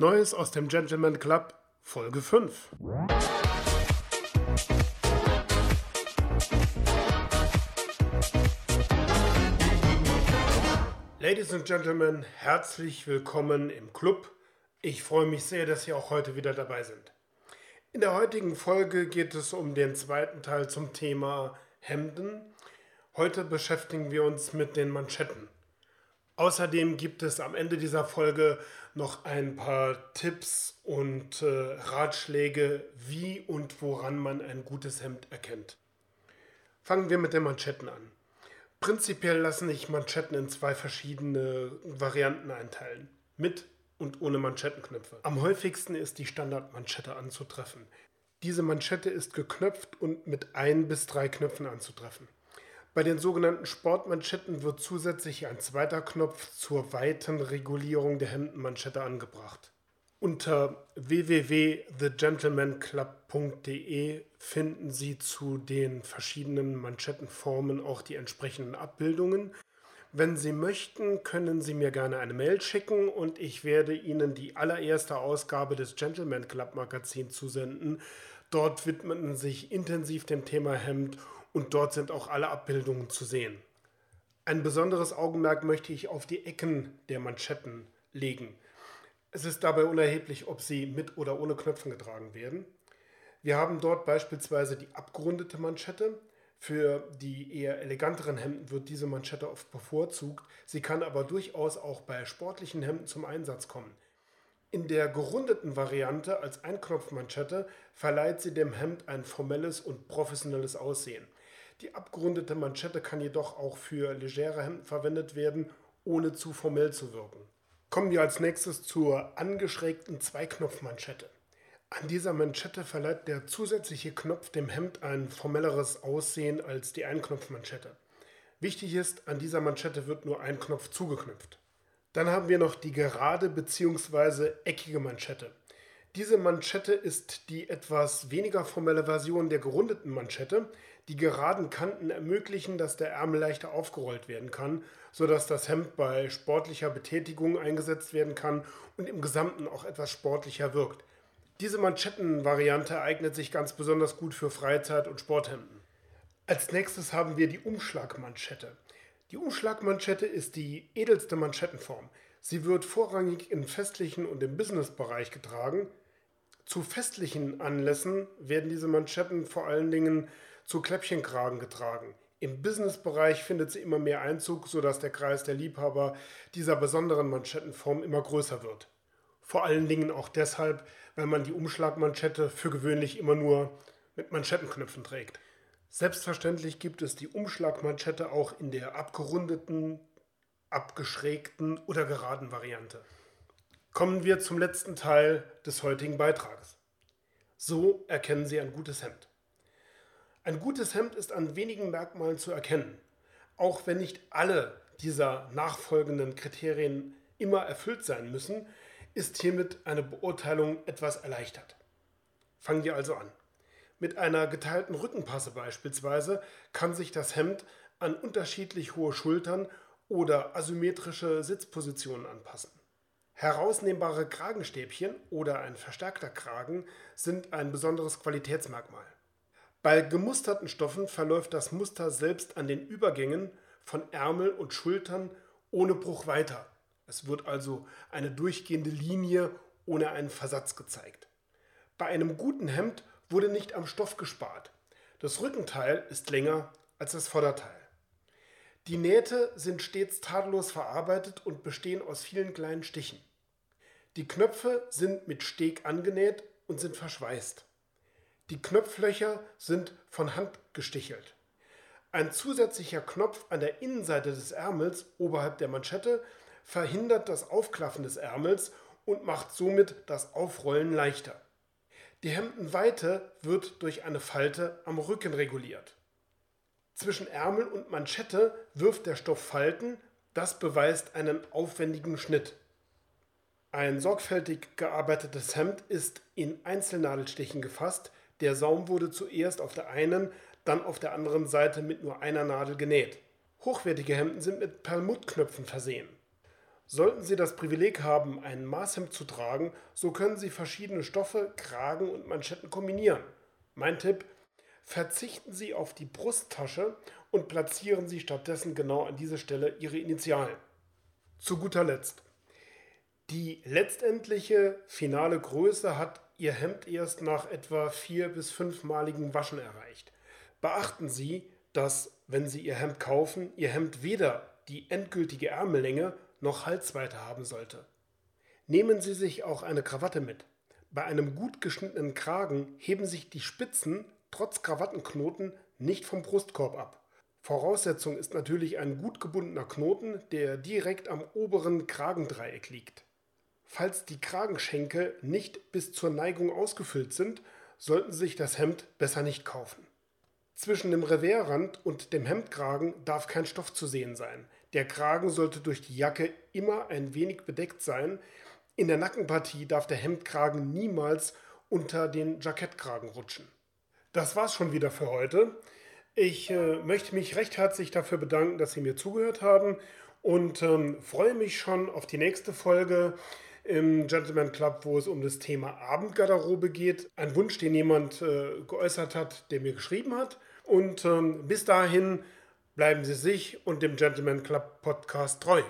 Neues aus dem Gentleman Club, Folge 5. Ladies and Gentlemen, herzlich willkommen im Club. Ich freue mich sehr, dass Sie auch heute wieder dabei sind. In der heutigen Folge geht es um den zweiten Teil zum Thema Hemden. Heute beschäftigen wir uns mit den Manschetten. Außerdem gibt es am Ende dieser Folge noch ein paar Tipps und äh, Ratschläge, wie und woran man ein gutes Hemd erkennt. Fangen wir mit den Manschetten an. Prinzipiell lassen sich Manschetten in zwei verschiedene Varianten einteilen. Mit und ohne Manschettenknöpfe. Am häufigsten ist die Standardmanschette anzutreffen. Diese Manschette ist geknöpft und mit ein bis drei Knöpfen anzutreffen. Bei den sogenannten Sportmanschetten wird zusätzlich ein zweiter Knopf zur weiten Regulierung der Hemdenmanschette angebracht. Unter www.thegentlemanclub.de finden Sie zu den verschiedenen Manschettenformen auch die entsprechenden Abbildungen. Wenn Sie möchten, können Sie mir gerne eine Mail schicken und ich werde Ihnen die allererste Ausgabe des Gentleman Club Magazin zusenden. Dort widmeten sich intensiv dem Thema Hemd und dort sind auch alle Abbildungen zu sehen. Ein besonderes Augenmerk möchte ich auf die Ecken der Manschetten legen. Es ist dabei unerheblich, ob sie mit oder ohne Knöpfen getragen werden. Wir haben dort beispielsweise die abgerundete Manschette. Für die eher eleganteren Hemden wird diese Manschette oft bevorzugt. Sie kann aber durchaus auch bei sportlichen Hemden zum Einsatz kommen. In der gerundeten Variante als Einknopfmanschette verleiht sie dem Hemd ein formelles und professionelles Aussehen. Die abgerundete Manschette kann jedoch auch für legere Hemden verwendet werden, ohne zu formell zu wirken. Kommen wir als nächstes zur angeschrägten Zweiknopfmanschette. An dieser Manschette verleiht der zusätzliche Knopf dem Hemd ein formelleres Aussehen als die Einknopfmanschette. Wichtig ist, an dieser Manschette wird nur ein Knopf zugeknüpft. Dann haben wir noch die gerade bzw. eckige Manschette. Diese Manschette ist die etwas weniger formelle Version der gerundeten Manschette. Die geraden Kanten ermöglichen, dass der Ärmel leichter aufgerollt werden kann, sodass das Hemd bei sportlicher Betätigung eingesetzt werden kann und im Gesamten auch etwas sportlicher wirkt. Diese Manschettenvariante eignet sich ganz besonders gut für Freizeit- und Sporthemden. Als nächstes haben wir die Umschlagmanschette. Die Umschlagmanschette ist die edelste Manschettenform. Sie wird vorrangig im festlichen und im Businessbereich getragen. Zu festlichen Anlässen werden diese Manschetten vor allen Dingen zu Kläppchenkragen getragen. Im Businessbereich findet sie immer mehr Einzug, sodass der Kreis der Liebhaber dieser besonderen Manschettenform immer größer wird. Vor allen Dingen auch deshalb, weil man die Umschlagmanschette für gewöhnlich immer nur mit Manschettenknöpfen trägt. Selbstverständlich gibt es die Umschlagmanschette auch in der abgerundeten, abgeschrägten oder geraden Variante. Kommen wir zum letzten Teil des heutigen Beitrages. So erkennen Sie ein gutes Hemd. Ein gutes Hemd ist an wenigen Merkmalen zu erkennen. Auch wenn nicht alle dieser nachfolgenden Kriterien immer erfüllt sein müssen, ist hiermit eine Beurteilung etwas erleichtert. Fangen wir also an. Mit einer geteilten Rückenpasse beispielsweise kann sich das Hemd an unterschiedlich hohe Schultern oder asymmetrische Sitzpositionen anpassen. Herausnehmbare Kragenstäbchen oder ein verstärkter Kragen sind ein besonderes Qualitätsmerkmal. Bei gemusterten Stoffen verläuft das Muster selbst an den Übergängen von Ärmel und Schultern ohne Bruch weiter. Es wird also eine durchgehende Linie ohne einen Versatz gezeigt. Bei einem guten Hemd wurde nicht am Stoff gespart. Das Rückenteil ist länger als das Vorderteil. Die Nähte sind stets tadellos verarbeitet und bestehen aus vielen kleinen Stichen. Die Knöpfe sind mit Steg angenäht und sind verschweißt. Die Knopflöcher sind von Hand gestichelt. Ein zusätzlicher Knopf an der Innenseite des Ärmels oberhalb der Manschette verhindert das Aufklaffen des Ärmels und macht somit das Aufrollen leichter. Die Hemdenweite wird durch eine Falte am Rücken reguliert. Zwischen Ärmel und Manschette wirft der Stoff Falten, das beweist einen aufwendigen Schnitt. Ein sorgfältig gearbeitetes Hemd ist in Einzelnadelstichen gefasst. Der Saum wurde zuerst auf der einen, dann auf der anderen Seite mit nur einer Nadel genäht. Hochwertige Hemden sind mit Perlmuttknöpfen versehen. Sollten Sie das Privileg haben, ein Maßhemd zu tragen, so können Sie verschiedene Stoffe, Kragen und Manschetten kombinieren. Mein Tipp, verzichten Sie auf die Brusttasche und platzieren Sie stattdessen genau an dieser Stelle Ihre Initialen. Zu guter Letzt. Die letztendliche finale Größe hat Ihr Hemd erst nach etwa vier- bis fünfmaligen Waschen erreicht. Beachten Sie, dass, wenn Sie Ihr Hemd kaufen, Ihr Hemd weder die endgültige Ärmellänge noch Halsweite haben sollte. Nehmen Sie sich auch eine Krawatte mit. Bei einem gut geschnittenen Kragen heben sich die Spitzen trotz Krawattenknoten nicht vom Brustkorb ab. Voraussetzung ist natürlich ein gut gebundener Knoten, der direkt am oberen Kragendreieck liegt. Falls die Kragenschenkel nicht bis zur Neigung ausgefüllt sind, sollten Sie sich das Hemd besser nicht kaufen. Zwischen dem Reversrand und dem Hemdkragen darf kein Stoff zu sehen sein. Der Kragen sollte durch die Jacke immer ein wenig bedeckt sein. In der Nackenpartie darf der Hemdkragen niemals unter den Jackettkragen rutschen. Das war's schon wieder für heute. Ich äh, möchte mich recht herzlich dafür bedanken, dass Sie mir zugehört haben und ähm, freue mich schon auf die nächste Folge im Gentleman Club, wo es um das Thema Abendgarderobe geht. Ein Wunsch, den jemand äh, geäußert hat, der mir geschrieben hat. Und ähm, bis dahin bleiben Sie sich und dem Gentleman Club Podcast treu.